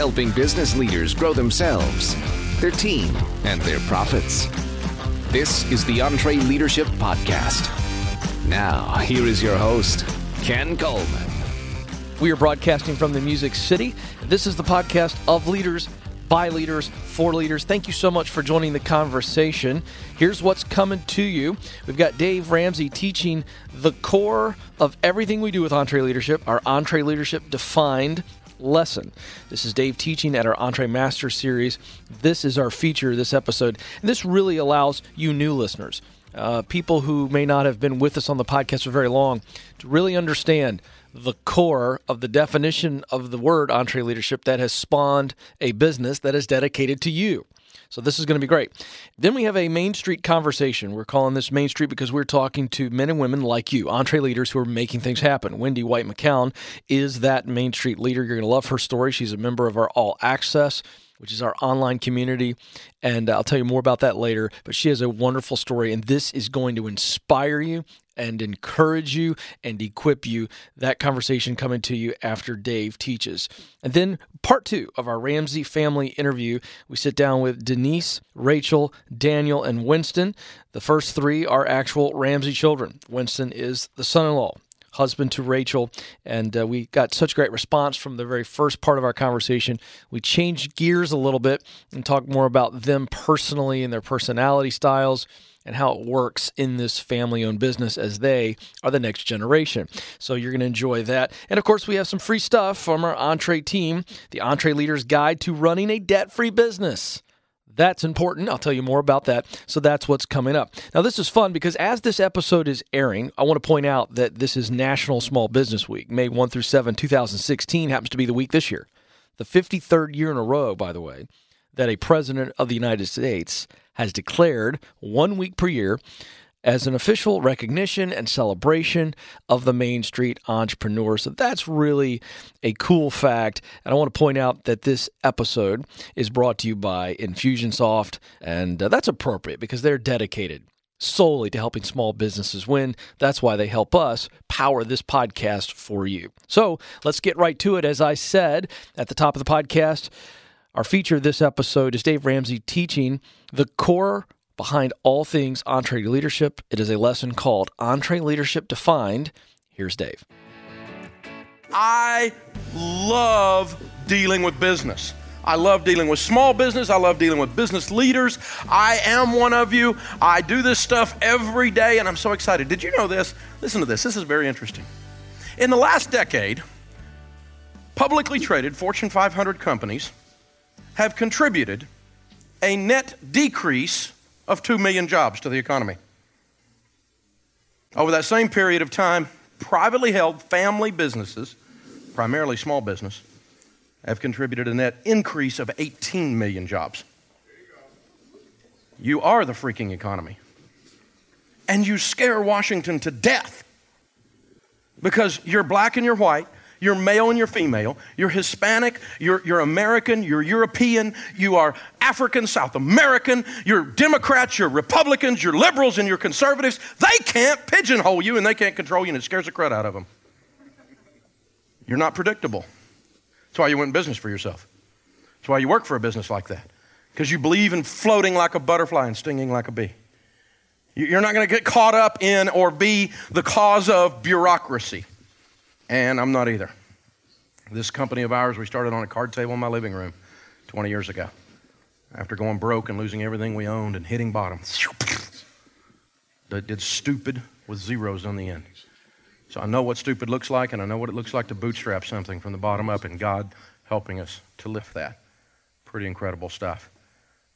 helping business leaders grow themselves, their team, and their profits. This is the EntreLeadership Podcast. Now, here is your host, Ken Coleman. We are broadcasting from the Music City. This is the podcast of leaders, by leaders, for leaders. Thank you so much for joining the conversation. Here's what's coming to you. We've got Dave Ramsey teaching the core of everything we do with EntreLeadership, our EntreLeadership defined lesson. This is Dave teaching at our Entree Master series. This is our feature this episode. And this really allows you new listeners, uh, people who may not have been with us on the podcast for very long, to really understand the core of the definition of the word EntreLeadership that has spawned a business that is dedicated to you. So this is going to be great. Then we have a Main Street conversation. We're calling this Main Street because we're talking to men and women like you, EntreLeaders who are making things happen. Wendy White McCown is that Main Street leader. You're going to love her story. She's a member of our All Access which is our online community. And uh, I'll tell you more about that later. But she has a wonderful story, and this is going to inspire you and encourage you and equip you. That conversation coming to you after Dave teaches. And then part two of our Ramsey family interview, we sit down with Denise, Rachel, Daniel, and Winston. The first three are actual Ramsey children. Winston is the son in law husband to Rachel. And uh, we got such great response from the very first part of our conversation. We changed gears a little bit and talked more about them personally and their personality styles and how it works in this family owned business as they are the next generation. So you're going to enjoy that. And of course, we have some free stuff from our Entree team the EntreLeader's Guide to Running a Debt Free Business. That's important. I'll tell you more about that. So that's what's coming up. Now, this is fun because as this episode is airing, I want to point out that this is National Small Business Week. May 1 through 7, 2016 happens to be the week this year. The 53rd year in a row, by the way, that a president of the United States has declared one week per year as an official recognition and celebration of the Main Street entrepreneur. So that's really a cool fact. And I want to point out that this episode is brought to you by Infusionsoft, and uh, that's appropriate because they're dedicated solely to helping small businesses win. That's why they help us power this podcast for you. So let's get right to it. As I said at the top of the podcast, our feature this episode is Dave Ramsey teaching the core behind all things EntreLeadership. It is a lesson called EntreLeadership Defined. Here's Dave. I love dealing with business. I love dealing with small business. I love dealing with business leaders. I am one of you. I do this stuff every day, and I'm so excited. Did you know this? Listen to this. This is very interesting. In the last decade, publicly traded Fortune 500 companies have contributed a net decrease of 2 million jobs to the economy. Over that same period of time, privately held family businesses, primarily small business, have contributed a net increase of 18 million jobs. You are the freaking economy. And you scare Washington to death because you're black and you're white, you're male and you're female. You're Hispanic. You're, you're American. You're European. You are African, South American. You're Democrats. You're Republicans. You're liberals and you're conservatives. They can't pigeonhole you and they can't control you, and it scares the crud out of them. You're not predictable. That's why you went in business for yourself. That's why you work for a business like that. Because you believe in floating like a butterfly and stinging like a bee. You're not going to get caught up in or be the cause of bureaucracy and I'm not either. This company of ours, we started on a card table in my living room 20 years ago. After going broke and losing everything we owned and hitting bottom, that did stupid with zeros on the end. So I know what stupid looks like, and I know what it looks like to bootstrap something from the bottom up, and God helping us to lift that. Pretty incredible stuff.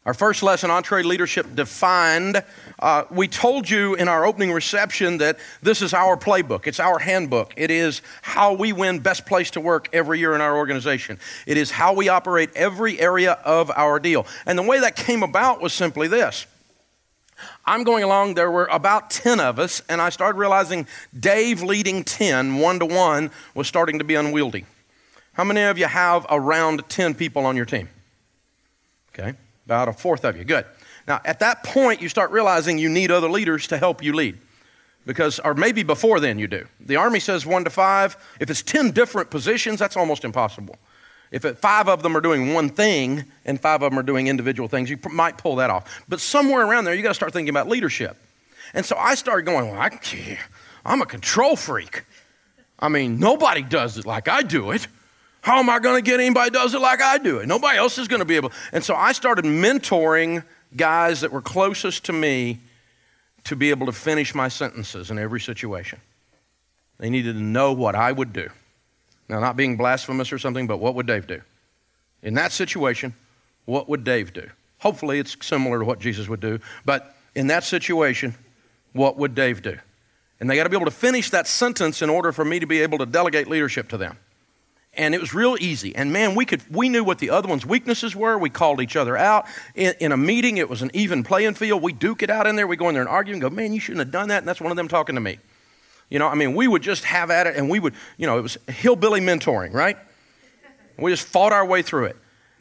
Our first lesson, EntreLeadership Defined, uh, we told you in our opening reception that this is our playbook. It's our handbook. It is how we win Best Place to Work every year in our organization. It is how we operate every area of our deal. And the way that came about was simply this. I'm going along, there were about 10 of us, and I started realizing Dave leading 10 one to one was starting to be unwieldy. How many of you have around 10 people on your team? Okay. About a fourth of you. Good. Now, at that point, you start realizing you need other leaders to help you lead. Because, or maybe before then you do. The Army says one to five. If it's 10 different positions, that's almost impossible. If it, five of them are doing one thing and five of them are doing individual things, you p- might pull that off. But somewhere around there, you got to start thinking about leadership. And so I started going, well, I, can't I'm a control freak. I mean, nobody does it like I do it. How am I going to get anybody does it like I do it? Nobody else is going to be able. And so I started mentoring guys that were closest to me to be able to finish my sentences in every situation. They needed to know what I would do. Now, not being blasphemous or something, but what would Dave do? In that situation, what would Dave do? Hopefully, it's similar to what Jesus would do, but in that situation, what would Dave do? And they got to be able to finish that sentence in order for me to be able to delegate leadership to them and it was real easy. And man, we could we knew what the other one's weaknesses were. We called each other out in, in, a meeting. It was an even playing field. We duke it out in there. We go in there and argue and go, man, you shouldn't have done that. And that's one of them talking to me. You know, I mean, we would just have at it, and we would, you know, it was hillbilly mentoring, right? We just fought our way through it.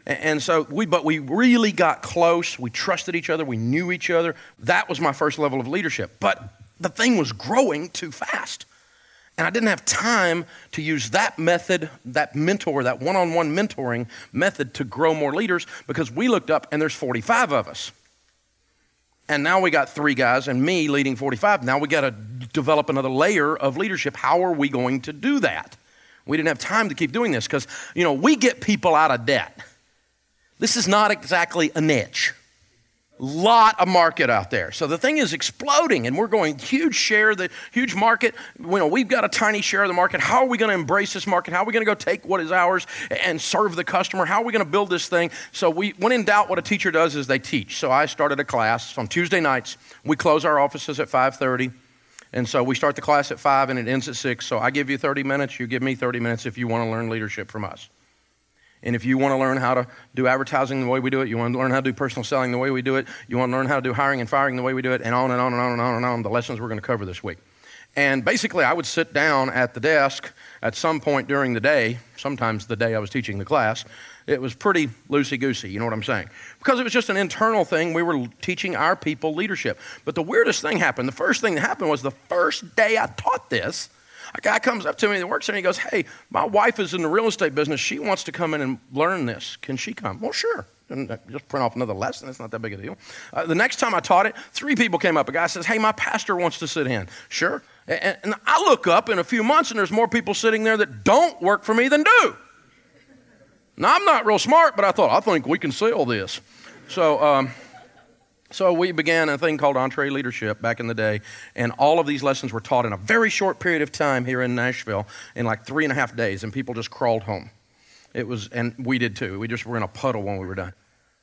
And, and so we, but we really got close. We trusted each other. We knew each other. That was my first level of leadership. But the thing was growing too fast. And I didn't have time to use that method, that mentor, that one on one mentoring method to grow more leaders because we looked up and there's 45 of us. And now we got three guys and me leading 45. Now we got to develop another layer of leadership. How are we going to do that? We didn't have time to keep doing this because, you know, we get people out of debt. This is not exactly a niche lot of market out there. So the thing is exploding, and we're going huge share, the huge market. You know, we've got a tiny share of the market. How are we going to embrace this market? How are we going to go take what is ours and serve the customer? How are we going to build this thing? So we, when in doubt, what a teacher does is they teach. So I started a class on Tuesday nights. We close our offices at 5:30. And so we start the class at 5 and it ends at 6. So I give you 30 minutes, you give me 30 minutes if you want to learn leadership from us. And if you want to learn how to do advertising the way we do it, you want to learn how to do personal selling the way we do it, you want to learn how to do hiring and firing the way we do it, and on and on and on and on and on, the lessons we're going to cover this week. And basically, I would sit down at the desk at some point during the day, sometimes the day I was teaching the class. It was pretty loosey goosey, you know what I'm saying? Because it was just an internal thing. We were teaching our people leadership. But the weirdest thing happened. The first thing that happened was the first day I taught this, a guy comes up to me that works there and he goes, Hey, my wife is in the real estate business. She wants to come in and learn this. Can she come? Well, sure. And uh, just print off another lesson. It's not that big a deal. Uh, the next time I taught it, three people came up. A guy says, Hey, my pastor wants to sit in. Sure. And, and I look up in a few months and there's more people sitting there that don't work for me than do. Now, I'm not real smart, but I thought, I think we can sell this. So, um, so we began a thing called EntreLeadership back in the day, and all of these lessons were taught in a very short period of time here in Nashville, in like three and a half days, and people just crawled home. It was, and we did too. We just were in a puddle when we were done.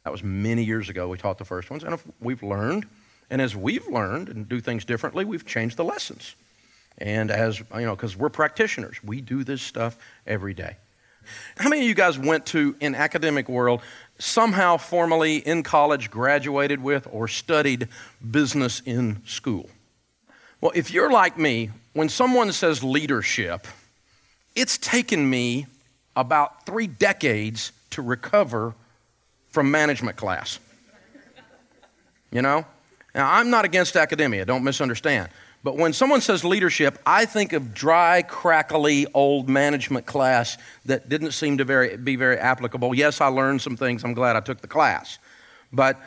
That was many years ago. We taught the first ones, and we've learned, and as we've learned and do things differently, we've changed the lessons. And as you know, because we're practitioners, we do this stuff every day. How many of you guys went to, in academic world, somehow formally in college graduated with or studied business in school? Well, if you're like me, when someone says leadership, it's taken me about three decades to recover from management class. You know? Now, I'm not against academia, don't misunderstand. But when someone says leadership, I think of dry, crackly, old management class that didn't seem to very, be very applicable. Yes, I learned some things. I'm glad I took the class. But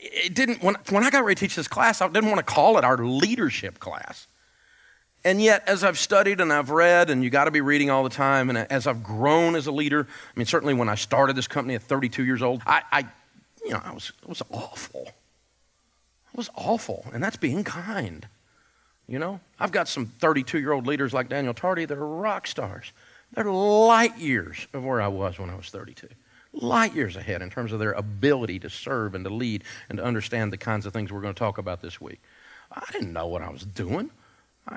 it didn't, when, when I got ready to teach this class, I didn't want to call it our leadership class. And yet, as I've studied and I've read, and you got to be reading all the time, and as I've grown as a leader, I mean, certainly when I started this company at 32 years old, I, I you know, I was, it was awful. It was awful, and that's being kind. You know, I've got some 32 year old leaders like Daniel Tardy that are rock stars. They're light years of where I was when I was 32. Light years ahead in terms of their ability to serve and to lead and to understand the kinds of things we're going to talk about this week. I didn't know what I was doing.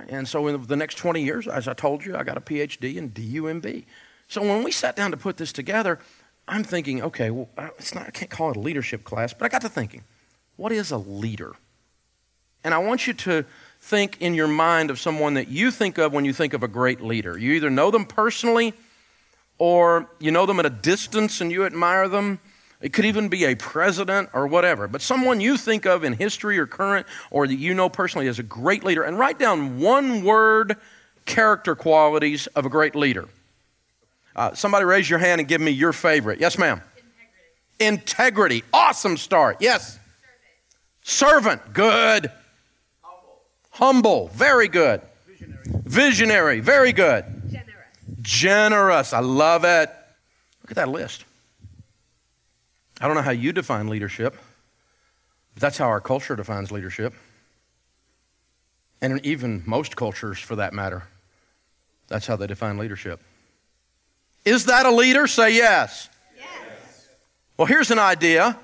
And so, in the next 20 years, as I told you, I got a PhD in DUMB. So, when we sat down to put this together, I'm thinking, okay, well, it's not, I can't call it a leadership class, but I got to thinking, what is a leader? And I want you to think in your mind of someone that you think of when you think of a great leader. You either know them personally or you know them at a distance and you admire them. It could even be a president or whatever, but someone you think of in history or current or that you know personally as a great leader. And write down one word character qualities of a great leader. Uh, somebody raise your hand and give me your favorite. Yes, ma'am. Integrity. Integrity. Awesome start. Yes. Servant. Servant. Good. Humble. Very good. Visionary. Visionary. Very good. Generous. Generous. I love it. Look at that list. I don't know how you define leadership, but that's how our culture defines leadership. And even most cultures, for that matter, that's how they define leadership. Is that a leader? Say yes. yes. Well, here's an idea.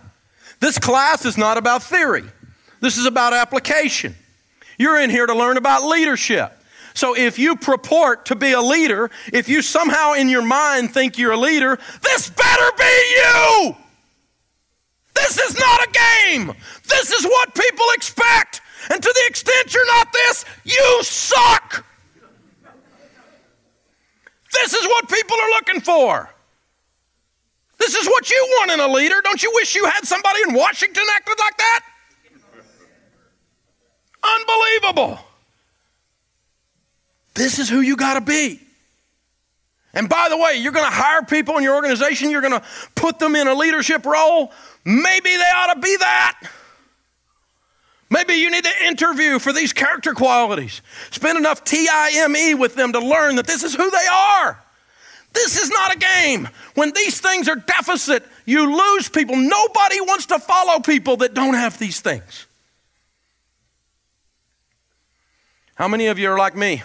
This class is not about theory. This is about application. You're in here to learn about leadership. So if you purport to be a leader, if you somehow in your mind think you're a leader, this better be you. This is not a game. This is what people expect. And to the extent you're not this, you suck. This is what people are looking for. This is what you want in a leader. Don't you wish you had somebody in Washington acted like that? Unbelievable. This is who you got to be. And by the way, you're going to hire people in your organization, you're going to put them in a leadership role. Maybe they ought to be that. Maybe you need to interview for these character qualities. Spend enough TIME with them to learn that this is who they are. This is not a game. When these things are deficit, you lose people. Nobody wants to follow people that don't have these things. How many of you are like me?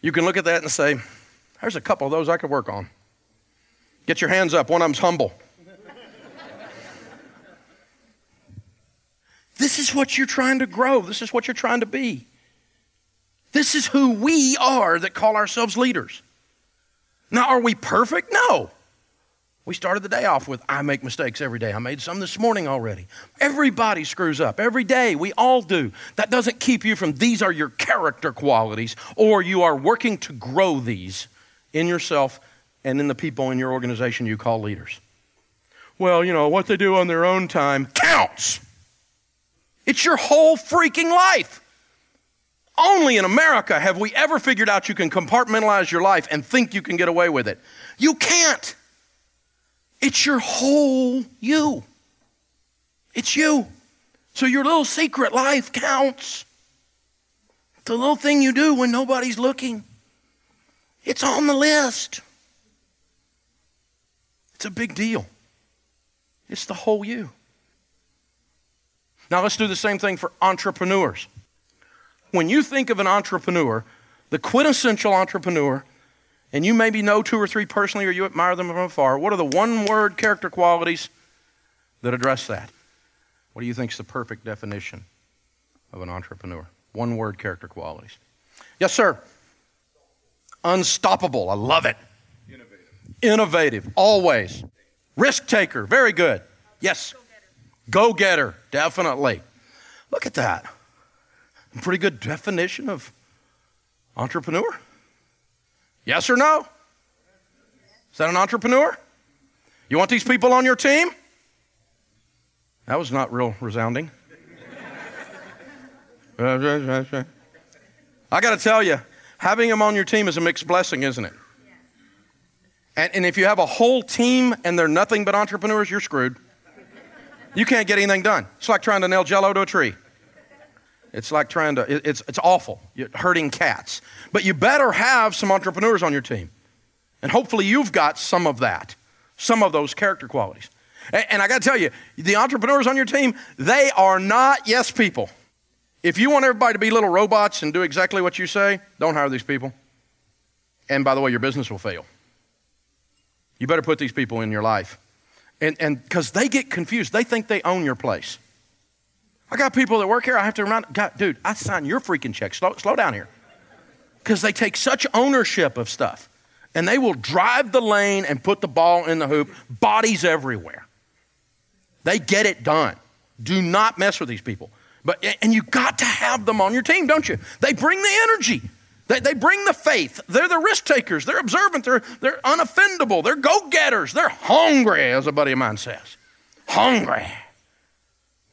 You can look at that and say, there's a couple of those I could work on. Get your hands up. One of them's humble. This is what you're trying to grow. This is what you're trying to be. This is who we are that call ourselves leaders. Now, are we perfect? No. We started the day off with, I make mistakes every day. I made some this morning already. Everybody screws up every day. We all do. That doesn't keep you from these are your character qualities, or you are working to grow these in yourself and in the people in your organization you call leaders. Well, you know, what they do on their own time counts. It's your whole freaking life. Only in America have we ever figured out you can compartmentalize your life and think you can get away with it. You can't. It's your whole you. It's you. So your little secret life counts. The little thing you do when nobody's looking. It's on the list. It's a big deal. It's the whole you. Now let's do the same thing for entrepreneurs. When you think of an entrepreneur, the quintessential entrepreneur, and you maybe know two or three personally or you admire them from afar, what are the one word character qualities that address that? What do you think is the perfect definition of an entrepreneur? One word character qualities. Yes, sir. Unstoppable. I love it. Innovative. Innovative, always. Risk taker. Very good. Yes. Go getter, definitely. Look at that. Pretty good definition of entrepreneur. Yes or no? Is that an entrepreneur? You want these people on your team? That was not real resounding. I got to tell you, having them on your team is a mixed blessing, isn't it? And, and if you have a whole team and they're nothing but entrepreneurs, you're screwed. You can't get anything done. It's like trying to nail jello to a tree. It's like trying to, it's, it's awful. You're hurting cats. But you better have some entrepreneurs on your team. And hopefully you've got some of that, some of those character qualities. And, and I got to tell you, the entrepreneurs on your team, they are not yes people. If you want everybody to be little robots and do exactly what you say, don't hire these people. And by the way, your business will fail. You better put these people in your life and and because they get confused, they think they own your place. I got people that work here. I have to remind, God, dude, I signed your freaking check. Slow, slow down here, because they take such ownership of stuff, and they will drive the lane and put the ball in the hoop. Bodies everywhere. They get it done. Do not mess with these people. But and you got to have them on your team, don't you? They bring the energy. They, they bring the faith. They're the risk takers. They're observant. They're, they're unoffendable. They're go getters. They're hungry, as a buddy of mine says. Hungry.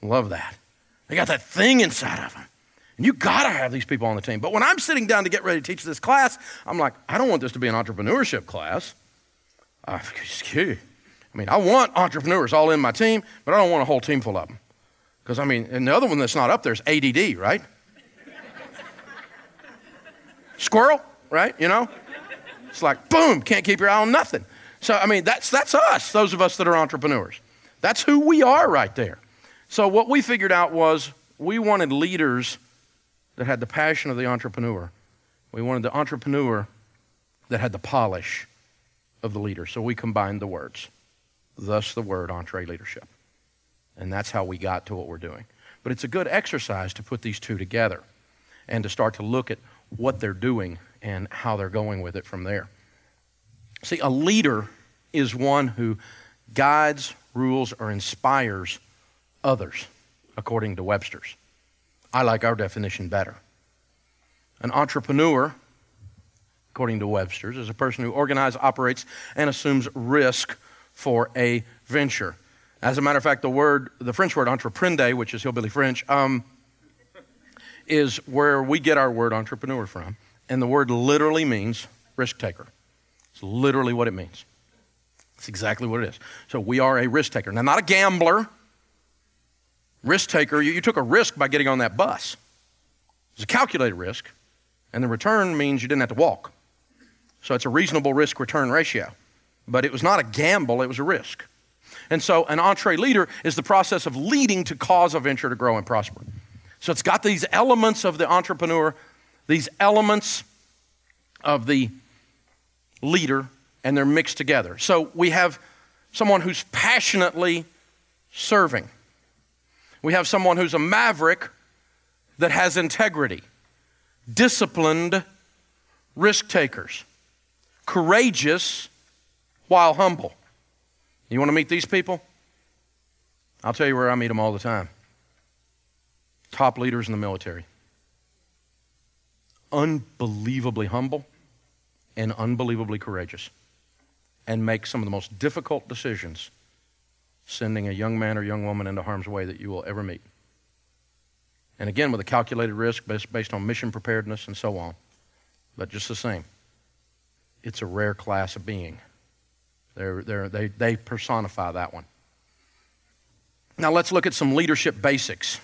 Love that. They got that thing inside of them. And you got to have these people on the team. But when I'm sitting down to get ready to teach this class, I'm like, I don't want this to be an entrepreneurship class. Uh, I mean, I want entrepreneurs all in my team, but I don't want a whole team full of them. Because, I mean, and the other one that's not up there is ADD, right? Squirrel, right? You know? It's like, boom, can't keep your eye on nothing. So, I mean, that's, that's us, those of us that are entrepreneurs. That's who we are right there. So, what we figured out was we wanted leaders that had the passion of the entrepreneur. We wanted the entrepreneur that had the polish of the leader. So we combined the words. Thus, the word EntreLeadership. And that's how we got to what we're doing. But it's a good exercise to put these two together and to start to look at what they're doing and how they're going with it from there. See, a leader is one who guides, rules, or inspires others, according to Webster's. I like our definition better. An entrepreneur, according to Webster's, is a person who organizes, operates, and assumes risk for a venture. As a matter of fact, the word, the French word entreprendre, which is hillbilly French, um, is where we get our word entrepreneur from. And the word literally means risk taker. It's literally what it means. It's exactly what it is. So we are a risk taker. Now, not a gambler, risk taker, you, you took a risk by getting on that bus. It's a calculated risk, and the return means you didn't have to walk. So it's a reasonable risk return ratio. But it was not a gamble, it was a risk. And so an EntreLeader is the process of leading to cause a venture to grow and prosper. So it's got these elements of the entrepreneur, these elements of the leader, and they're mixed together. So we have someone who's passionately serving. We have someone who's a maverick that has integrity, disciplined risk takers, courageous while humble. You want to meet these people? I'll tell you where I meet them all the time. Top leaders in the military. Unbelievably humble and unbelievably courageous, and make some of the most difficult decisions sending a young man or young woman into harm's way that you will ever meet. And again, with a calculated risk based, on mission preparedness and so on. But just the same, it's a rare class of being. They're, they're, they, they personify that one. Now let's look at some leadership basics.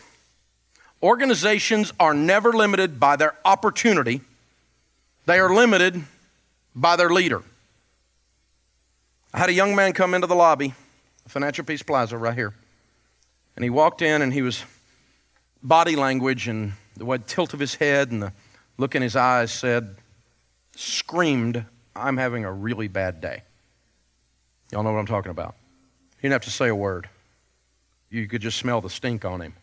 Organizations are never limited by their opportunity, they are limited by their leader. I had a young man come into the lobby Financial Peace Plaza right here. And he walked in and he was body language and the way tilt of his head and the look in his eyes said, screamed, I'm having a really bad day. Y'all know what I'm talking about. He didn't have to say a word. You could just smell the stink on him.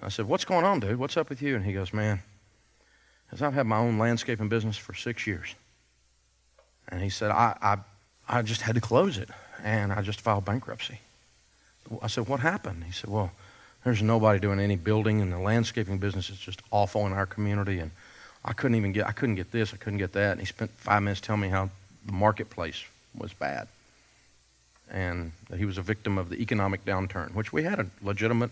I said, What's going on, dude? What's up with you? And he goes, Man, as I've had my own landscaping business for six years. And he said, I, I, I just had to close it and I just filed bankruptcy. I said, What happened? He said, Well, there's nobody doing any building, and the landscaping business is just awful in our community, and I couldn't even get, I couldn't get this, I couldn't get that. And he spent five minutes telling me how the marketplace was bad. And that he was a victim of the economic downturn, which we had a legitimate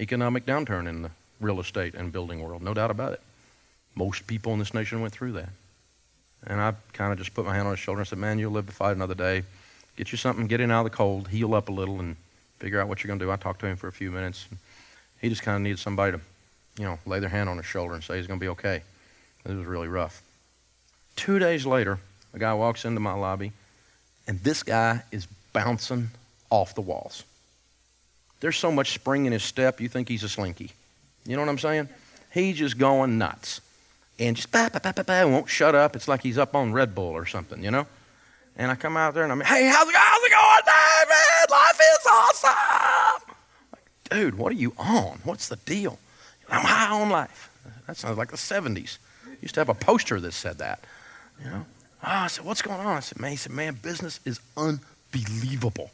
economic downturn in the real estate and building world, no doubt about it. Most people in this nation went through that. And I kind of just put my hand on his shoulder and said, Man, you'll live to fight another day. Get you something, get in out of the cold, heal up a little, and figure out what you're going to do. I talked to him for a few minutes. He just kind of needed somebody to, you know, lay their hand on his shoulder and say he's going to be okay. It was really rough. Two days later, a guy walks into my lobby, and this guy is bouncing off the walls. There's so much spring in his step, you think he's a slinky. You know what I'm saying? He's just going nuts. And just bah, bah, bah, bah, bah, won't shut up. It's like he's up on Red Bull or something, you know? And I come out there and I'm, like, hey, how's it, how's it going, David? Life is awesome. Like, dude, what are you on? What's the deal? I'm high on life. That sounds like the 70s. Used to have a poster that said that. You know? Oh, I said, what's going on? I said, man, he said, man, business is unbelievable.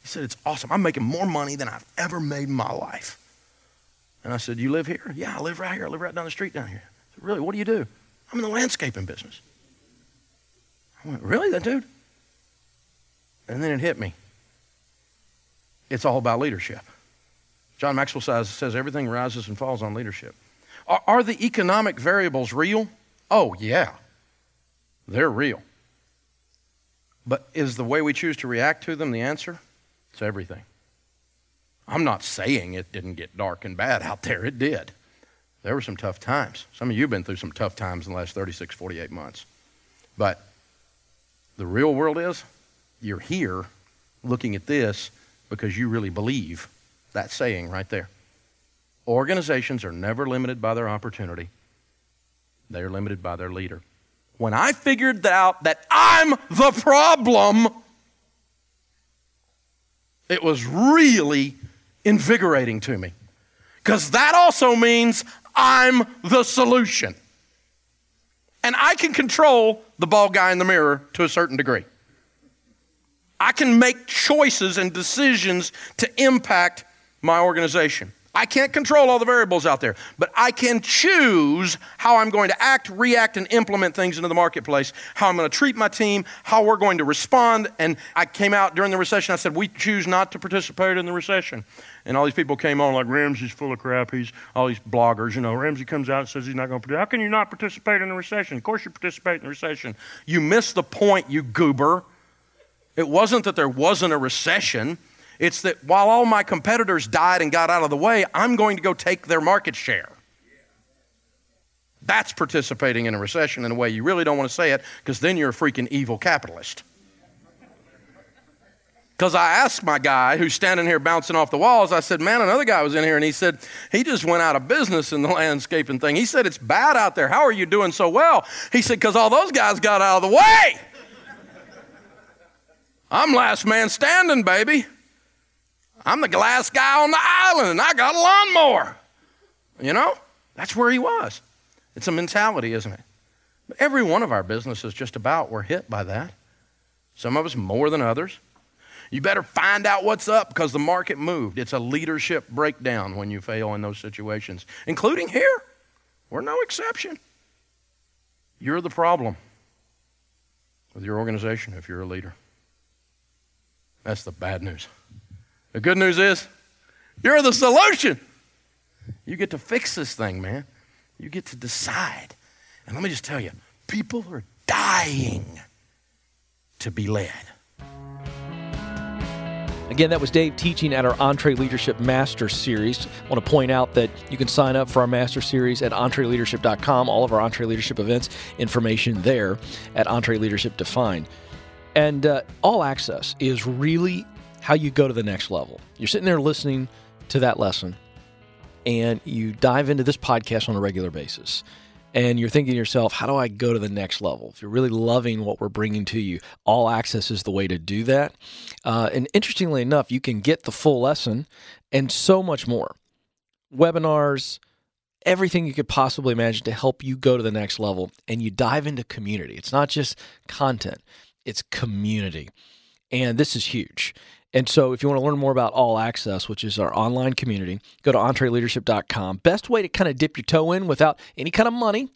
He said, it's awesome. I'm making more money than I've ever made in my life. And I said, you live here? Yeah, I live right here. I live right down the street down here. I said, really? What do you do? I'm in the landscaping business. I went, Really, that dude? And then it hit me. It's all about leadership. John Maxwell says, says everything rises and falls on leadership. Are, are the economic variables real? Oh, yeah. They're real. But is the way we choose to react to them the answer? It's everything. I'm not saying it didn't get dark and bad out there. It did. There were some tough times. Some of you have been through some tough times in the last 36, 48 months. But the real world is you're here looking at this because you really believe that saying right there. Organizations are never limited by their opportunity, they are limited by their leader. When I figured out that I'm the problem, it was really invigorating to me. Because that also means I'm the solution. And I can control the bald guy in the mirror to a certain degree. I can make choices and decisions to impact my organization. I can't control all the variables out there, but I can choose how I'm going to act, react, and implement things into the marketplace, how I'm going to treat my team, how we're going to respond. And I came out during the recession, I said, We choose not to participate in the recession. And all these people came on like, Ramsey's full of crap. He's all these bloggers, you know. Ramsey comes out and says he's not going to participate. How can you not participate in the recession? Of course you participate in the recession. You missed the point, you goober. It wasn't that there wasn't a recession. It's that while all my competitors died and got out of the way, I'm going to go take their market share. That's participating in a recession in a way you really don't want to say it because then you're a freaking evil capitalist. Because I asked my guy who's standing here bouncing off the walls, I said, Man, another guy was in here and he said, He just went out of business in the landscaping thing. He said, It's bad out there. How are you doing so well? He said, Because all those guys got out of the way. I'm last man standing, baby. I'm the glass guy on the island and I got a lawnmower. You know? That's where he was. It's a mentality, isn't it? But every one of our businesses, just about, were hit by that. Some of us more than others. You better find out what's up because the market moved. It's a leadership breakdown when you fail in those situations, including here. We're no exception. You're the problem with your organization if you're a leader. That's the bad news. The good news is, you're the solution. You get to fix this thing, man. You get to decide. And let me just tell you, people are dying to be led. Again, that was Dave teaching at our EntreLeadership Master Series. I want to point out that you can sign up for our Master Series at EntreLeadership.com. All of our EntreLeadership events, information there at EntreLeadership Defined. And uh, all access is really how you go to the next level. You're sitting there listening to that lesson, and you dive into this podcast on a regular basis. And you're thinking to yourself, how do I go to the next level? If you're really loving what we're bringing to you, all access is the way to do that. Uh, and interestingly enough, you can get the full lesson and so much more webinars, everything you could possibly imagine to help you go to the next level. And you dive into community. It's not just content, it's community. And this is huge. And so, if you want to learn more about All Access, which is our online community, go to entreleadership.com. Best way to kind of dip your toe in without any kind of money.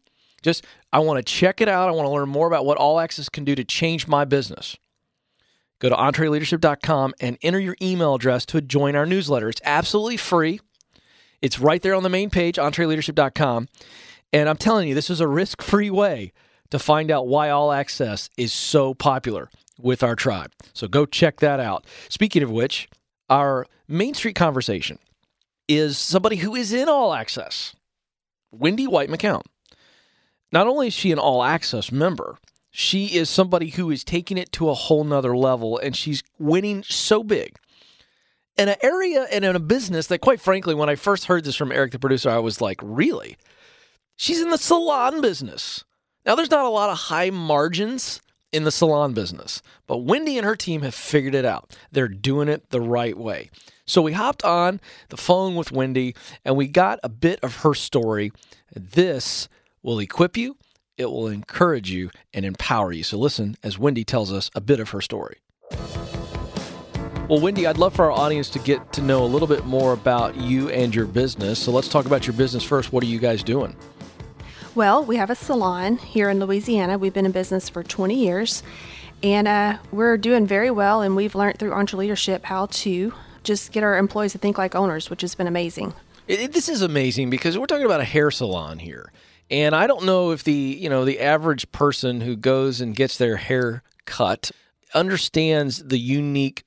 Just, I want to check it out. I want to learn more about what All Access can do to change my business. Go to entreleadership.com and enter your email address to join our newsletter. It's absolutely free. It's right there on the main page, entreleadership.com. And I'm telling you, this is a risk free way to find out why All Access is so popular with our tribe. So go check that out. Speaking of which, our Main Street conversation is somebody who is in All Access, Wendy White McCown. Not only is she an All Access member, she is somebody who is taking it to a whole nother level and she's winning so big in an area and in a business that, quite frankly, when I first heard this from Eric, the producer, I was like, really? She's in the salon business. Now, there's not a lot of high margins in the salon business. But Wendy and her team have figured it out. They're doing it the right way. So we hopped on the phone with Wendy and we got a bit of her story. This will equip you, it will encourage you, and empower you. So listen as Wendy tells us a bit of her story. Well, Wendy, I'd love for our audience to get to know a little bit more about you and your business. So let's talk about your business first. What are you guys doing? Well, we have a salon here in Louisiana. We've been in business for 20 years, and uh, we're doing very well. And we've learned through EntreLeadership how to just get our employees to think like owners, which has been amazing. It, this is amazing because we're talking about a hair salon here. And I don't know if the, you know, the average person who goes and gets their hair cut understands the unique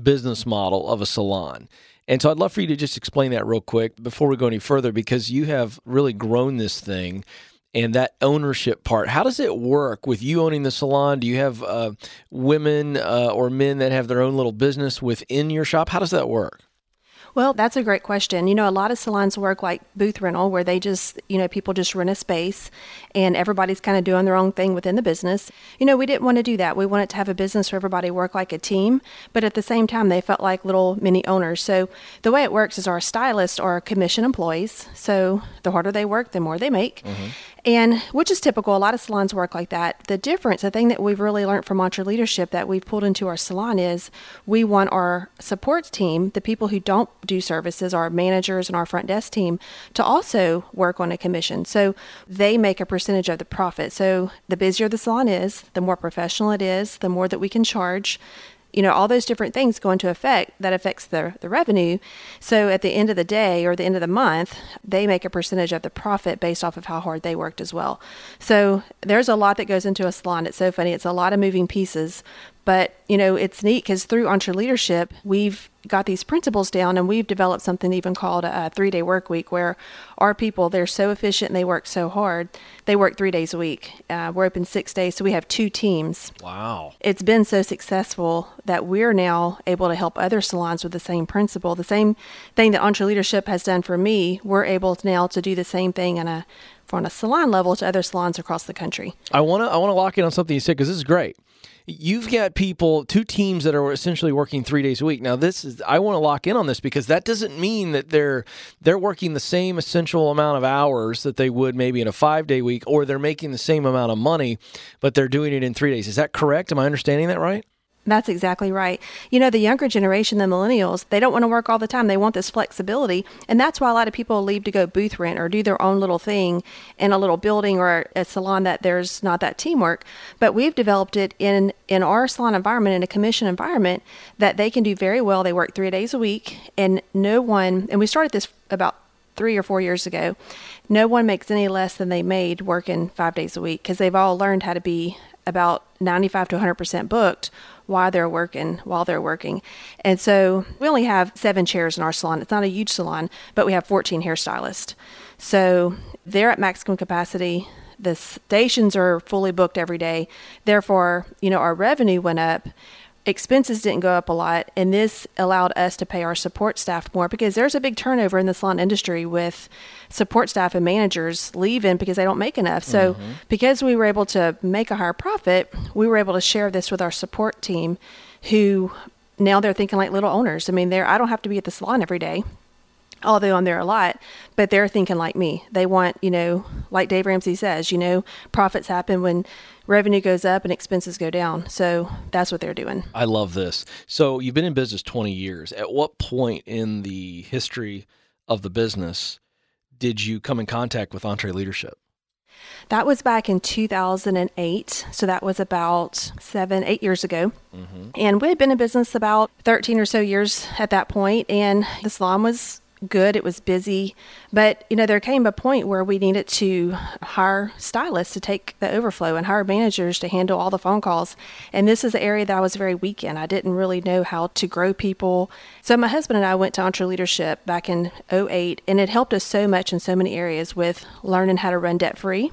business model of a salon. And so I'd love for you to just explain that real quick before we go any further because you have really grown this thing and that ownership part. How does it work with you owning the salon? Do you have uh, women uh, or men that have their own little business within your shop? How does that work? Well, that's a great question. You know, a lot of salons work like booth rental, where they just, you know, people just rent a space and everybody's kind of doing their own thing within the business. You know, we didn't want to do that. We wanted to have a business where everybody worked like a team, but at the same time, they felt like little mini owners. So the way it works is our stylists are commission employees. So the harder they work, the more they make. Mm-hmm and which is typical. A lot of salons work like that. The difference, the thing that we've really learned from EntreLeadership that we've pulled into our salon is we want our support team, the people who don't do services, our managers and our front desk team, to also work on a commission. So they make a percentage of the profit. So the busier the salon is, the more professional it is, the more that we can charge you know all those different things go into effect that affects the, the revenue. So at the end of the day or the end of the month they make a percentage of the profit based off of how hard they worked as well. So there's a lot that goes into a salon. It's so funny. It's a lot of moving pieces but, you know, it's neat because through EntreLeadership, we've got these principles down and we've developed something even called a three day work week where our people, they're so efficient and they work so hard. They work three days a week. Uh, we're open six days, so we have two teams. Wow. It's been so successful that we're now able to help other salons with the same principle. The same thing that EntreLeadership has done for me, we're able now to do the same thing in a on a salon level to other salons across the country. I want to I want to lock in on something you said because this is great you've got people, two teams that are essentially working three days a week. Now, this is I want to lock in on this because that doesn't mean that they're they're working the same essential amount of hours that they would maybe in a five day week, or they're making the same amount of money, but they're doing it in three days. Is that correct? Am I understanding that right? That's exactly right. You know, the younger generation, the millennials, they don't want to work all the time. They want this flexibility. And that's why a lot of people leave to go booth rent or do their own little thing in a little building or a salon that there's not that teamwork. But we've developed it in, in our salon environment, in a commission environment, that they can do very well. They work three days a week, and no one, and we started this about three or four years ago, no one makes any less than they made working five days a week because they've all learned how to be about 95 to 100% booked while they're working while they're working. And so we only have seven chairs in our salon. It's not a huge salon but we have 14 hairstylists. So they're at maximum capacity. The stations are fully booked every day. Therefore you know our revenue went up expenses didn't go up a lot and this allowed us to pay our support staff more because there's a big turnover in the salon industry with support staff and managers leaving because they don't make enough. So mm-hmm. because we were able to make a higher profit we were able to share this with our support team who now they're thinking like little owners. I mean they're i don't have to be at the salon every day although I'm there a lot, but they're thinking like me. They want, you know, like Dave Ramsey says, you know, profits happen when revenue goes up and expenses go down. So that's what they're doing. I love this. So you've been in business 20 years. At what point in the history of the business did you come in contact with EntreLeadership? That was back in 2008. So that was about seven, eight years ago. Mm-hmm. And we had been in business about 13 or so years at that point, And the salon was good. It was busy. But, you know, there came a point where we needed to hire stylists to take the overflow and hire managers to handle all the phone calls. And this is an area that I was very weak in. I didn't really know how to grow people. So my husband and I went to EntreLeadership back in 08, and it helped us so much in so many areas with learning how to run debt free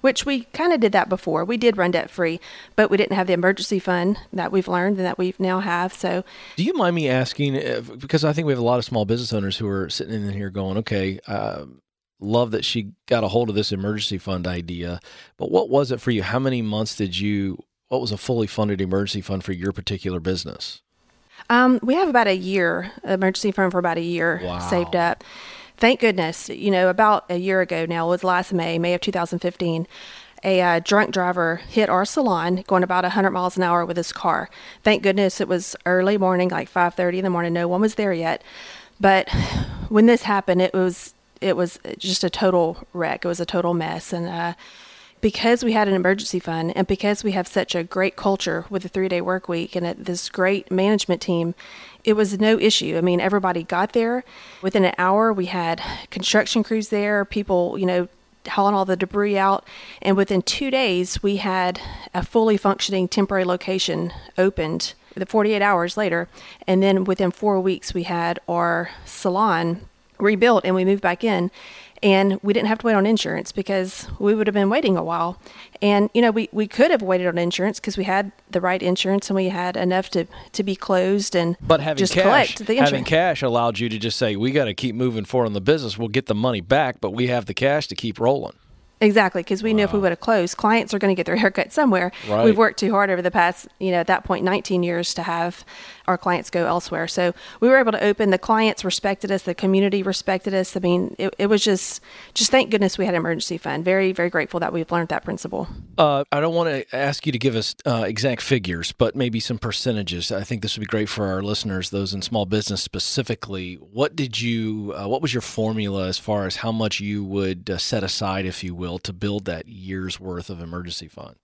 which we kind of did that before. We did run debt free, but we didn't have the emergency fund that we've learned and that we now have. So, do you mind me asking? If, because I think we have a lot of small business owners who are sitting in here going, "Okay, uh, love that she got a hold of this emergency fund idea, but what was it for you? How many months did you? What was a fully funded emergency fund for your particular business?" Um, we have about a year emergency fund for about a year wow. saved up thank goodness, you know, about a year ago now, it was last May, May of 2015, a uh, drunk driver hit our salon going about 100 miles an hour with his car. Thank goodness it was early morning, like 5:30 in the morning. No one was there yet. But when this happened, it was it was just a total wreck. It was a total mess, and uh, because we had an emergency fund and because we have such a great culture with a three day work week and a, this great management team, it was no issue. I mean, everybody got there within an hour. We had construction crews there, people, you know, hauling all the debris out. And within two days, we had a fully functioning temporary location opened. The 48 hours later, and then within four weeks, we had our salon rebuilt and we moved back in and we didn't have to wait on insurance because we would have been waiting a while. And you know, we, we could have waited on insurance because we had the right insurance and we had enough to, to be closed and but having just cash, collect the insurance. having cash allowed you to just say, "We got to keep moving forward on the business. We'll get the money back, but we have the cash to keep rolling." Exactly, because we knew if we would have closed, clients are going to get their haircut somewhere. Right. We've worked too hard over the past, you know, at that point, 19 years to have our clients go elsewhere. So we were able to open. The clients respected us. The community respected us. I mean, it, it was just, just thank goodness we had emergency fund. Very, very grateful that we've learned that principle. Uh, I don't want to ask you to give us uh, exact figures, but maybe some percentages. I think this would be great for our listeners, those in small business specifically. What did you? Uh, what was your formula as far as how much you would uh, set aside, if you will, to build that year's worth of emergency fund?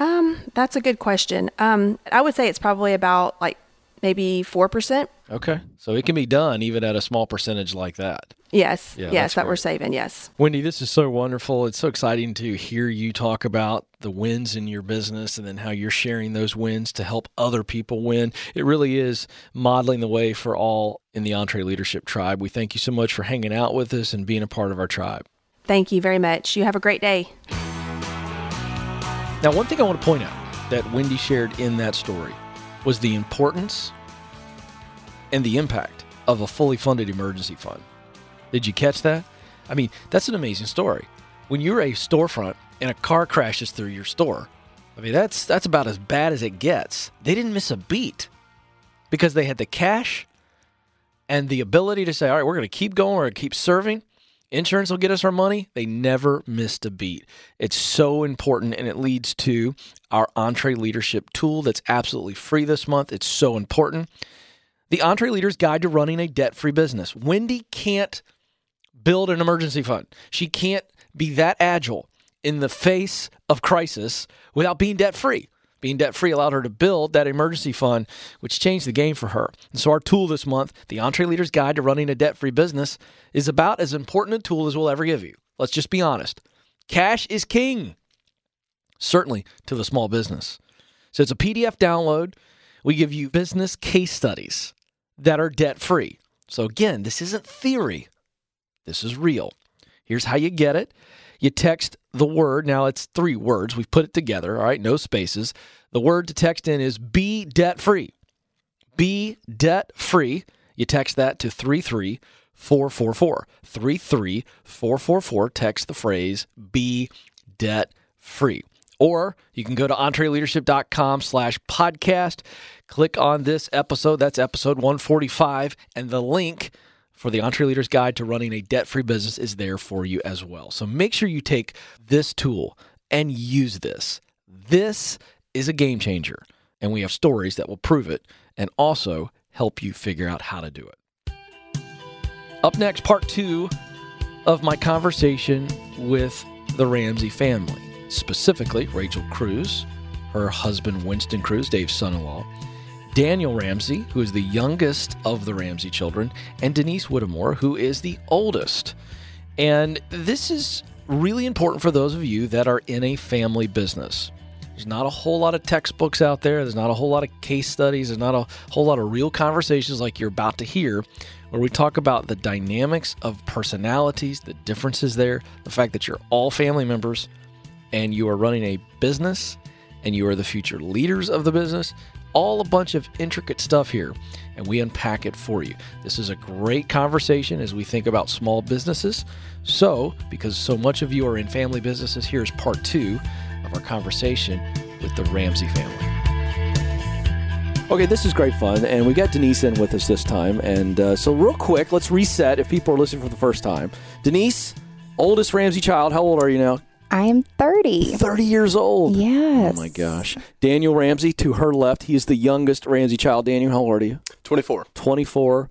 Um, that's a good question. Um, I would say it's probably about like maybe four percent. Okay, so it can be done even at a small percentage like that. Yes, Yeah, yes, that we're saving. Yes. Wendy, this is so wonderful. It's so exciting to hear you talk about the wins in your business and then how you're sharing those wins to help other people win. It really is modeling the way for all in the EntreLeadership Tribe. We thank you so much for hanging out with us and being a part of our tribe. Thank you very much. You have a great day. Now, one thing I want to point out that Wendy shared in that story was the importance and the impact of a fully funded emergency fund. Did you catch that? I mean, that's an amazing story. When you're a storefront and a car crashes through your store, I mean, that's that's about as bad as it gets. They didn't miss a beat because they had the cash and the ability to say, "All right, we're going to keep going, we're going to keep serving." Insurance will get us our money. They never missed a beat. It's so important, and it leads to our EntreLeadership tool that's absolutely free this month. It's so important. The EntreLeader's Guide to Running a Debt Free Business. Wendy can't build an emergency fund, she can't be that agile in the face of crisis without being debt free. Being debt free allowed her to build that emergency fund, which changed the game for her. And so, our tool this month, the EntreLeader's Guide to Running a Debt Free Business, is about as important a tool as we'll ever give you. Let's just be honest. Cash is king, certainly to the small business. So, it's a PDF download. We give you business case studies that are debt free. So, again, this isn't theory, this is real. Here's how you get it you text the word. Now it's three words. We've put it together. All right, no spaces. The word to text in is be debt free. Be debt free. You text that to 33444. 33444. Text the phrase be debt free. Or you can go to entreleadership.com slash podcast. Click on this episode. That's episode 145. And the link for the EntreLeader's Guide to Running a Debt Free Business is there for you as well. So make sure you take this tool and use this. This is a game changer, and we have stories that will prove it and also help you figure out how to do it. Up next, part two of my conversation with the Ramsey family, specifically Rachel Cruze, her husband Winston Cruze, Dave's son in law. Daniel Ramsey, who is the youngest of the Ramsey children, and Denise Whittemore, who is the oldest. And this is really important for those of you that are in a family business. There's not a whole lot of textbooks out there. There's not a whole lot of case studies. There's not a whole lot of real conversations like you're about to hear, where we talk about the dynamics of personalities, the differences there, the fact that you're all family members and you are running a business and you are the future leaders of the business. All a bunch of intricate stuff here, and we unpack it for you. This is a great conversation as we think about small businesses. So, because so much of you are in family businesses, here's part two of our conversation with the Ramsey family. Okay, this is great fun, and we got Denise in with us this time. And uh, so, real quick, let's reset if people are listening for the first time. Denise, oldest Ramsey child, how old are you now? I am 30. 30 years old. Yes. Oh my gosh. Daniel Ramsey to her left. He is the youngest Ramsey child. Daniel, how old are you? 24. 24.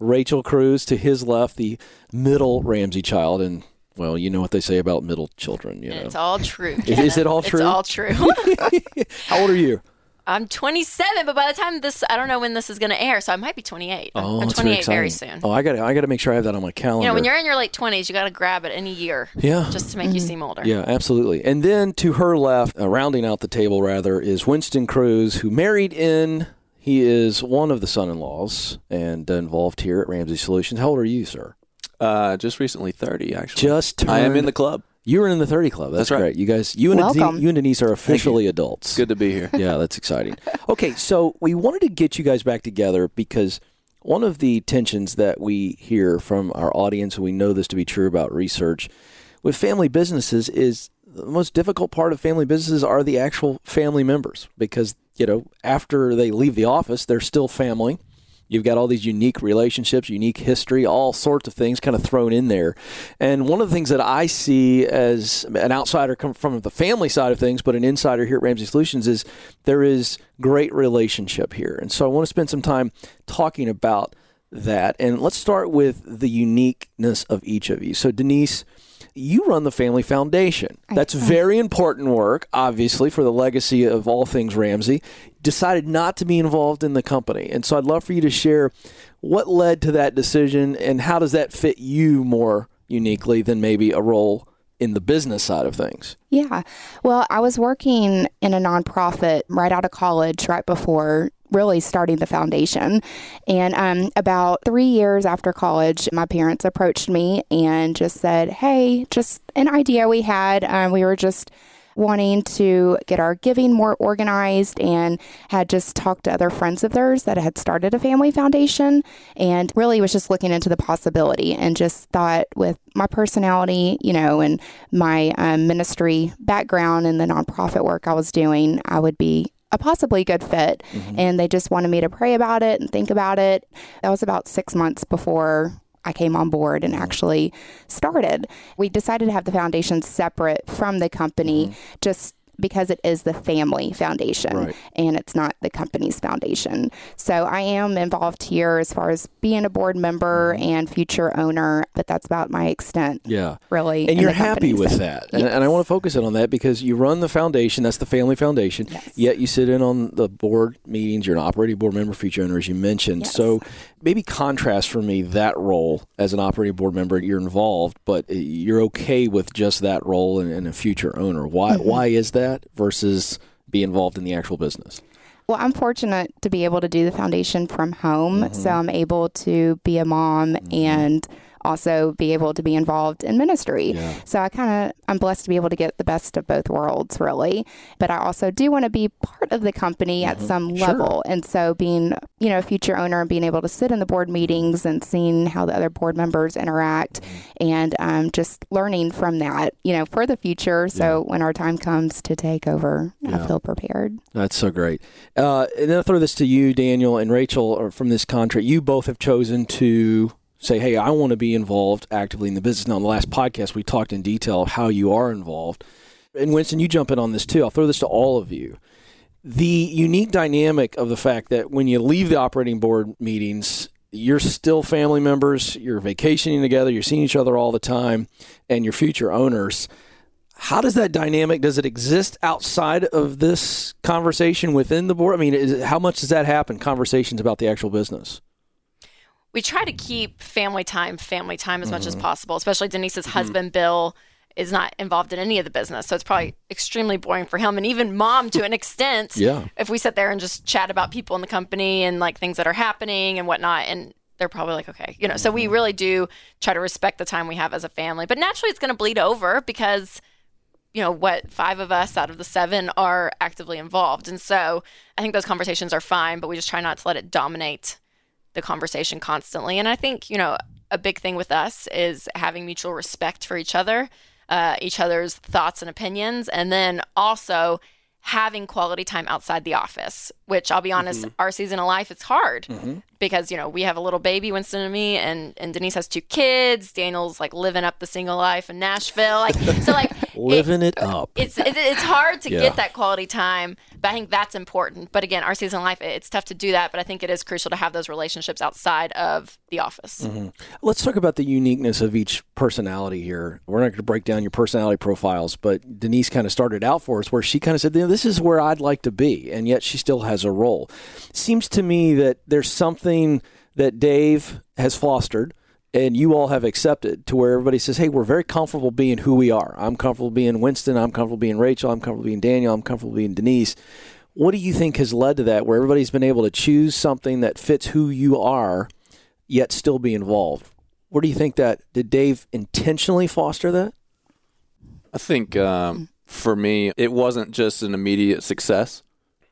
Rachel Cruze to his left, the middle Ramsey child. And Well, you know what they say about middle children, you know. It's all true. Is- is it all true? It's true? all true. How old are you? I'm 27, but by the time this, I don't know when this is going to air, so I might be 28. I'm- Oh, I'm that's very 28 very, soon. Oh, I got to I got to make sure I have that on my calendar. You know, when you're in your late 20s, you got to grab it any year. Yeah. Just to make you seem older. Yeah, absolutely. And then to her left, uh, rounding out the table rather, is Winston Cruze, who married in. He is one of the son-in-laws and uh, involved here at Ramsey Solutions. How old are you, sir? Uh, just recently 30, actually. Just turned. I am in the club. You were in the 30 club. That's, That's right. great. You guys, you and Welcome. Denise, you and Denise are officially adults. Good to be here. yeah, that's exciting. Okay, so we wanted to get you guys back together because one of the tensions that we hear from our audience, and we know this to be true about research, with family businesses is the most difficult part of family businesses are the actual family members because, you know, after they leave the office, they're still family. You've got all these unique relationships, unique history, all sorts of things kind of thrown in there. And one of the things that I see as an outsider come from the family side of things, but an insider here at Ramsey Solutions is there is great relationship here. And so I want to spend some time talking about that. And let's start with the uniqueness of each of you. So Denise, you run the Family Foundation. That's very important work, obviously, for the legacy of all things Ramsey. Decided not to be involved in the company. And so I'd love for you to share what led to that decision and how does that fit you more uniquely than maybe a role in the business side of things? Yeah. Well, I was working in a nonprofit right out of college, right before really starting the foundation. And um, about three years after college, my parents approached me and just said, Hey, just an idea we had. Um, we were just wanting to get our giving more organized and had just talked to other friends of theirs that had started a family foundation and really was just looking into the possibility and just thought with my personality, you know, and my um, ministry background and the nonprofit work I was doing, I would be a possibly good fit. Mm-hmm. And they just wanted me to pray about it and think about it. That was about six months before I came on board and mm-hmm. actually started. We decided to have the foundation separate from the company mm-hmm. just because it is the family foundation Right. and it's not the company's foundation. So I am involved here as far as being a board member and future owner, but that's about my extent. Yeah. Really. And you're happy with So- that. And, and I want to focus in on that because you run the foundation, that's the family foundation, Yes. yet you sit in on the board meetings, you're an operating board member, future owner, as you mentioned. Yes. So maybe contrast for me that role as an operating board member. You're involved, but you're okay with just that role and, and a future owner. Why, Mm-hmm. why is that versus be involved in the actual business? Well, I'm fortunate to be able to do the foundation from home. Mm-hmm. So I'm able to be a mom mm-hmm. and also be able to be involved in ministry. Yeah. So I kind of, I'm blessed to be able to get the best of both worlds, really. But I also do want to be part of the company at some Sure. level. And so being, you know, a future owner and being able to sit in the board meetings and seeing how the other board members interact and um, just learning from that, you know, for the future. So when our time comes to take over, Yeah. I feel prepared. That's so great. Uh, and then I'll throw this to you, Daniel and Rachel, from this contract. You both have chosen to say, hey, I want to be involved actively in the business. Now, in the last podcast, we talked in detail how you are involved. And Winston, you jump in on this too. I'll throw this to all of you. The unique dynamic of the fact that when you leave the operating board meetings, you're still family members, you're vacationing together, you're seeing each other all the time, and you're future owners. How does that dynamic does it exist outside of this conversation within the board? I mean, is, how much does that happen? Conversations about the actual business. We try to keep family time family time as much Mm-hmm. as possible especially denise's husband bill is not involved in any of the business so it's probably extremely boring for him and even mom to an extent Yeah. if we sit there and just chat about people in the company and like things that are happening and whatnot and they're probably like okay you know so Mm-hmm. we really do try to respect the time we have as a family but naturally it's going to bleed over because you know what five of us out of the seven are actively involved and so i think those conversations are fine but we just try not to let it dominate the conversation constantly. And I think, you know, a big thing with us is having mutual respect for each other, uh, each other's thoughts and opinions, and then also having quality time outside the office, which I'll be honest, our season of life, it's hard because you know we have a little baby winston and me and and denise has two kids. Daniel's like living up the single life in nashville. Like so like living it, it up. it's it, it's hard to yeah. get that quality time but i think that's important. But again our season life it's tough to do that but i think it is crucial to have those relationships outside of the office. Mm-hmm. let's talk about the uniqueness of each personality here. We're not going to break down your personality profiles but denise kind of started out for us where she kind of said this is where i'd like to be and yet she still has a role. Seems to me that there's something that dave has fostered and you all have accepted to where everybody says, "Hey, we're very comfortable being who we are. I'm comfortable being Winston. I'm comfortable being Rachel. I'm comfortable being Daniel. I'm comfortable being Denise." What do you think has led to that, where everybody's been able to choose something that fits who you are, yet still be involved? Where do you think that did Dave intentionally foster that? I think um, for me, it wasn't just an immediate success.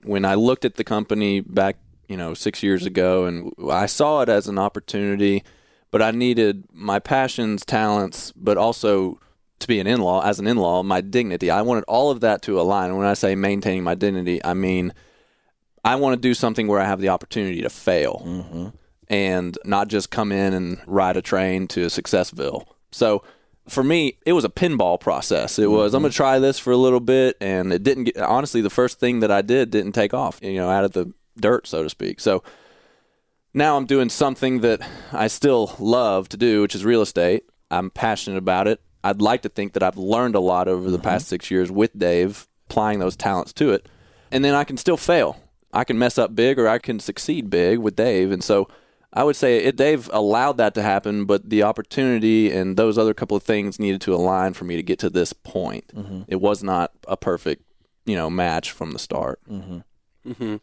When I looked at the company back, you know, six years ago, and I saw it as an opportunity but I needed my passions, talents, but also to be an in-law as an in-law, my dignity. I wanted all of that to align. And when I say maintaining my dignity, I mean I want to do something where I have the opportunity to fail mm-hmm. and not just come in and ride a train to Successville. So for me, it was a pinball process. It was mm-hmm. I'm going to try this for a little bit, and it didn't get. Honestly, the first thing that I did didn't take off. You know, out of the dirt, so to speak. So now I'm doing something that I still love to do, which is real estate. I'm passionate about it. I'd like to think that I've learned a lot over the mm-hmm. past six years with Dave, applying those talents to it. And then I can still fail. I can mess up big or I can succeed big with Dave. And so I would say it, Dave allowed that to happen, but the opportunity and those other couple of things needed to align for me to get to this point. Mm-hmm. It was not a perfect, you know, match from the start. Mm-hmm.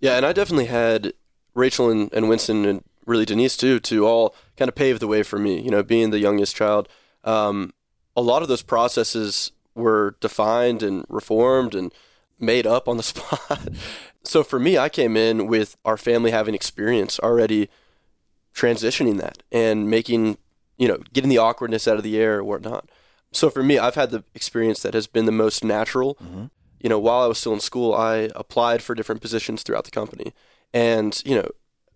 Yeah, and I definitely had Rachel and, and Winston and really Denise too to all kind of pave the way for me. You know, being the youngest child, um, a lot of those processes were defined and reformed and made up on the spot. so for me, I came in with our family having experience already transitioning that and making, you know, getting the awkwardness out of the air or whatnot. So for me, I've had the experience that has been the most natural. Mm-hmm. You know, while I was still in school, I applied for different positions throughout the company. And you know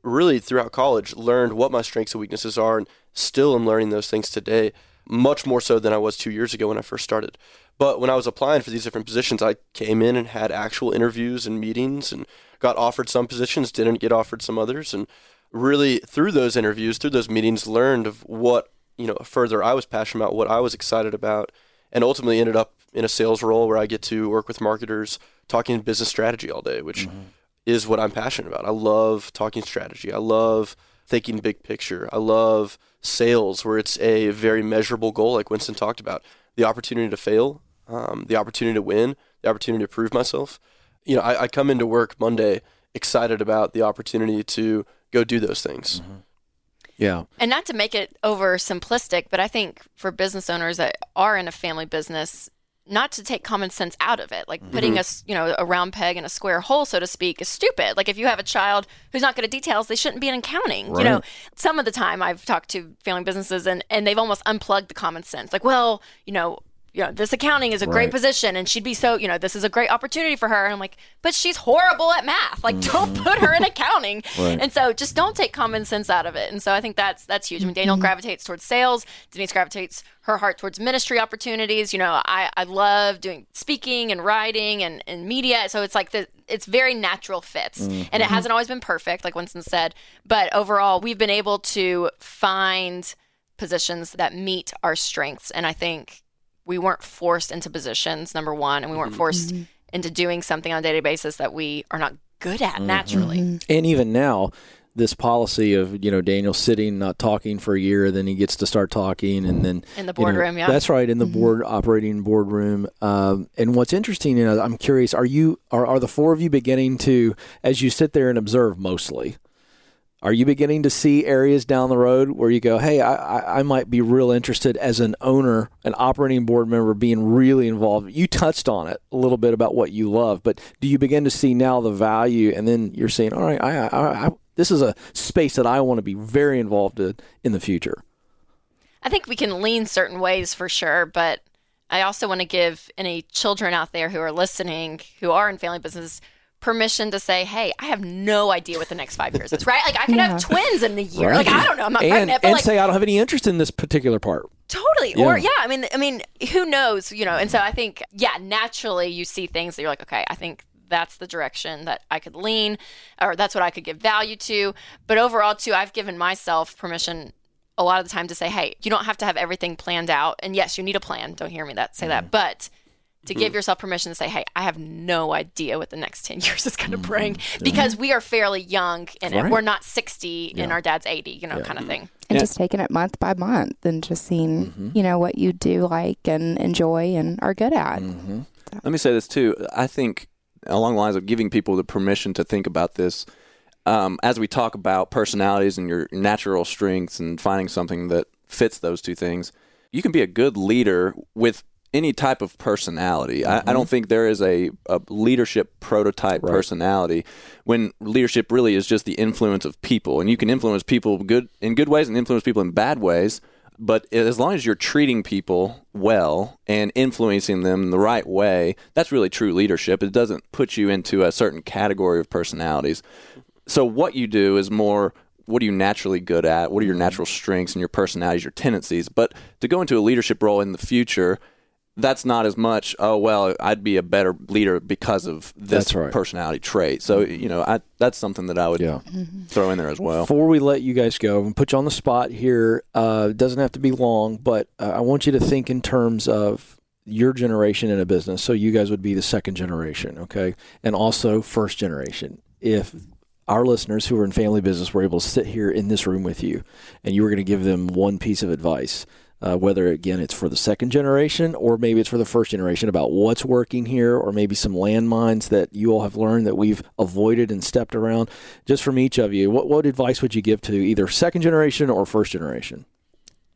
really throughout college learned what my strengths and weaknesses are and still am learning those things today much more so than I was 2 years ago when I first started. But when I was applying for these different positions I came in and had actual interviews and meetings and got offered some positions didn't get offered some others. And really through those interviews through those meetings learned of what you know further I was passionate about what I was excited about and ultimately ended up in a sales role where I get to work with marketers talking business strategy all day which mm-hmm is what I'm passionate about. I love talking strategy. I love thinking big picture. I love sales where it's a very measurable goal, like Winston talked about. The opportunity to fail, um, the opportunity to win, the opportunity to prove myself. You know, I, I, come into work Monday excited about the opportunity to go do those things. Mm-hmm. Yeah. And not to make it over simplistic, but I think for business owners that are in a family business, not to take common sense out of it. Like mm-hmm. putting a you know a round peg in a square hole, so to speak, is stupid. Like if you have a child who's not good at details, they shouldn't be in accounting. Right. You know, some of the time I've talked to family businesses and and they've almost unplugged the common sense. Like, well, you know, you know, this accounting is a right. great position and she'd be so, you know, this is a great opportunity for her. And I'm like, but she's horrible at math. Like, mm-hmm. don't put her in accounting. right. And so just don't take common sense out of it. And so I think that's that's huge. I mean, Daniel mm-hmm. gravitates towards sales, Denise gravitates her heart towards ministry opportunities. You know, I, I love doing speaking and writing and, and media. So it's like the it's very natural fits. Mm-hmm. And it hasn't always been perfect, like Winston said. But overall, we've been able to find positions that meet our strengths. And I think we weren't forced into positions, number one, and we weren't mm-hmm. forced mm-hmm. into doing something on a daily basis that we are not good at mm-hmm. naturally. Mm-hmm. And even now, this policy of you know Daniel sitting not talking for a year, then he gets to start talking, and then in the boardroom, you know, yeah, that's right, in the mm-hmm. board operating boardroom. Um, and what's interesting, you know, I'm curious, are you are are the four of you beginning to, as you sit there and observe, mostly? Are you beginning to see areas down the road where you go, hey, I, I might be real interested as an owner, an operating board member, being really involved? You touched on it a little bit about what you love, but do you begin to see now the value, and then you're saying, all right, I, I, I, this is a space that I want to be very involved in in the future? I think we can lean certain ways for sure, but I also want to give any children out there who are listening, who are in family business, permission to say, "Hey, I have no idea what the next five years is." Right? Like I could Yeah. have twins in the year. Right. Like I don't know. I'm not and pregnant, and like say I don't have any interest in this particular part. Totally. Yeah. Or yeah, I mean I mean, who knows, you know. And so I think yeah, naturally you see things that you're like, okay, I think that's the direction that I could lean or that's what I could give value to. But overall too, I've given myself permission a lot of the time to say, "Hey, you don't have to have everything planned out." And yes, you need a plan. Don't hear me that say Mm-hmm. that. But to give yourself permission to say, "Hey, I have no idea what the next 10 years is going to bring" because we are fairly young and. Right. we're not 60 and our dad's 80, you know, kind of thing. and Yeah. just taking it month by month and just seeing Mm-hmm. you know what you do like and enjoy and are good at Mm-hmm. Let me say this too. I think along the lines of giving people the permission to think about this, um, as we talk about personalities and your natural strengths and finding something that fits those two things, you can be a good leader with any type of personality. I, I don't mm-hmm. think there is a, a leadership prototype personality when leadership really is just the influence of people, and you can influence people good in good ways and influence people in bad ways. But as long as you're treating people well and influencing them the right way, that's really true leadership. It doesn't put you into a certain category of personalities. So what you do is more what are you naturally good at? What are your mm-hmm. natural strengths and your personalities, your tendencies? But to go into a leadership role in the future, that's not as much, oh well, I'd be a better leader because of this right. personality trait. So, you know, I that's something that I would Yeah. throw in there as well. Before we let you guys go and put you on the spot here, uh, doesn't have to be long, but uh, I want you to think in terms of your generation in a business. So you guys would be the second generation, okay? And also first generation. If our listeners who are in family business were able to sit here in this room with you and you were going to give them one piece of advice, uh, whether again it's for the second generation or maybe it's for the first generation about what's working here or maybe some landmines that you all have learned that we've avoided and stepped around just from each of you what, what advice would you give to either second generation or first generation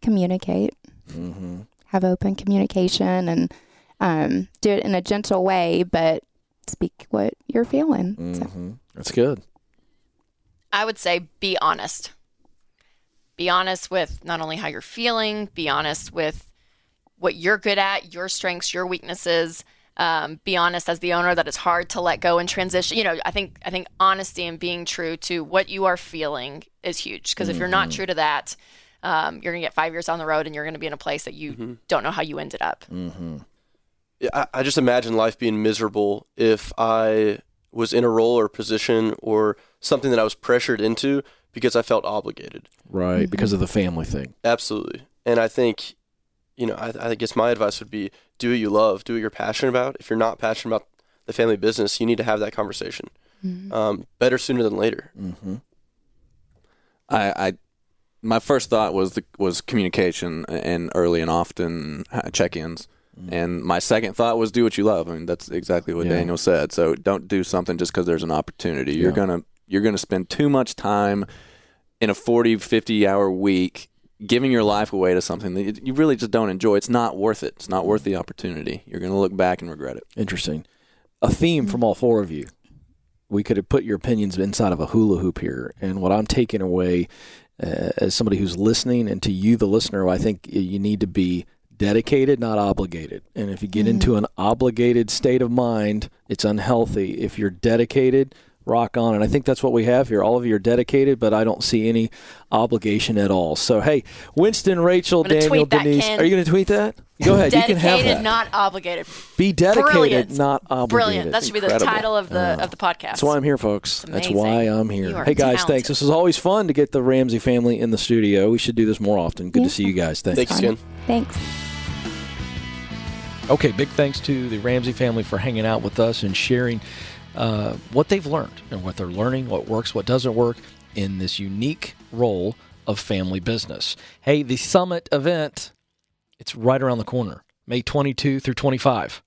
communicate mm-hmm. have open communication and um, do it in a gentle way but speak what you're feeling Mm-hmm. that's good I would say be honest. Be honest with not only how you're feeling, be honest with what you're good at, your strengths, your weaknesses. Um, be honest as the owner that it's hard to let go and transition. You know, I think I think honesty and being true to what you are feeling is huge. Because if you're not true to that, um, you're gonna get five years on the road and you're gonna be in a place that you don't know how you ended up. mm-hmm. Yeah, I, I just imagine life being miserable if I was in a role or position or something that I was pressured into because I felt obligated. right because of the family thing Absolutely. And I think, you know, I, I guess my advice would be do what you love, do what you're passionate about. If you're not passionate about the family business, you need to have that conversation. Um, better sooner than later. mm-hmm. I, I my first thought was the, was communication and early and often uh, check-ins. And my second thought was do what you love. I mean, that's exactly what Yeah. Daniel said. So don't do something just because there's an opportunity. You're gonna you're gonna spend too much time in a 40, 50 hour week giving your life away to something that you- you really just don't enjoy. It's not worth it. It's not worth the opportunity. You're gonna look back and regret it. Interesting. A theme from all four of you. We could have put your opinions inside of a hula hoop here. And what I'm taking away uh, as somebody who's listening and to you, the listener, I think you need to be dedicated, not obligated. And if you get into an obligated state of mind, it's unhealthy. If you're dedicated, rock on. And I think that's what we have here. All of you are dedicated, but I don't see any obligation at all. So, hey, Winston, Rachel, Daniel, tweet that, Denise, are you going to tweet that? Go ahead. you can have Dedicated, that. not obligated. Be dedicated, Brilliant. not obligated. Brilliant. That should be the title of the ah. of the podcast. That's why I'm here, folks. That's why I'm here. Hey, guys, talented. thanks. This is always fun to get the Ramsey family in the studio. We should do this more often. Good Yeah. to see you guys. Thanks. Thanks, Ken. thanks Okay, big thanks to the Ramsey family for hanging out with us and sharing uh, what they've learned and what they're learning, what works, what doesn't work in this unique role of family business. Hey, the summit event, it's right around the corner, May 22 through 25.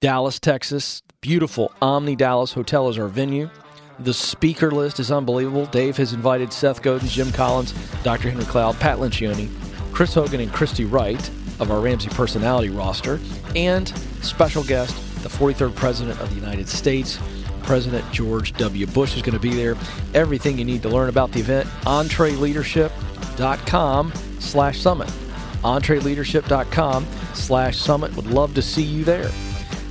Dallas, Texas. Beautiful Omni Dallas Hotel is our venue. The speaker list is unbelievable. Dave has invited Seth Godin, Jim Collins, Dr. Henry Cloud, Pat Lencioni, Chris Hogan, and Christy Wright of our Ramsey personality roster, and special guest, the 43rd President of the United States, President George W. Bush is going to be there. Everything you need to learn about the event, entreleadership.com slash summit. entreleadership.com slash summit. Would love to see you there.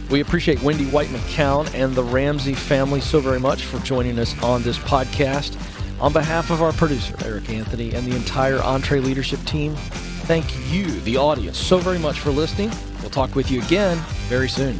We appreciate Wendy White McCown and the Ramsey family so very much for joining us on this podcast. On behalf of our producer, Eric Anthony, and the entire EntreLeadership team, thank you, the audience, so very much for listening. We'll talk with you again very soon.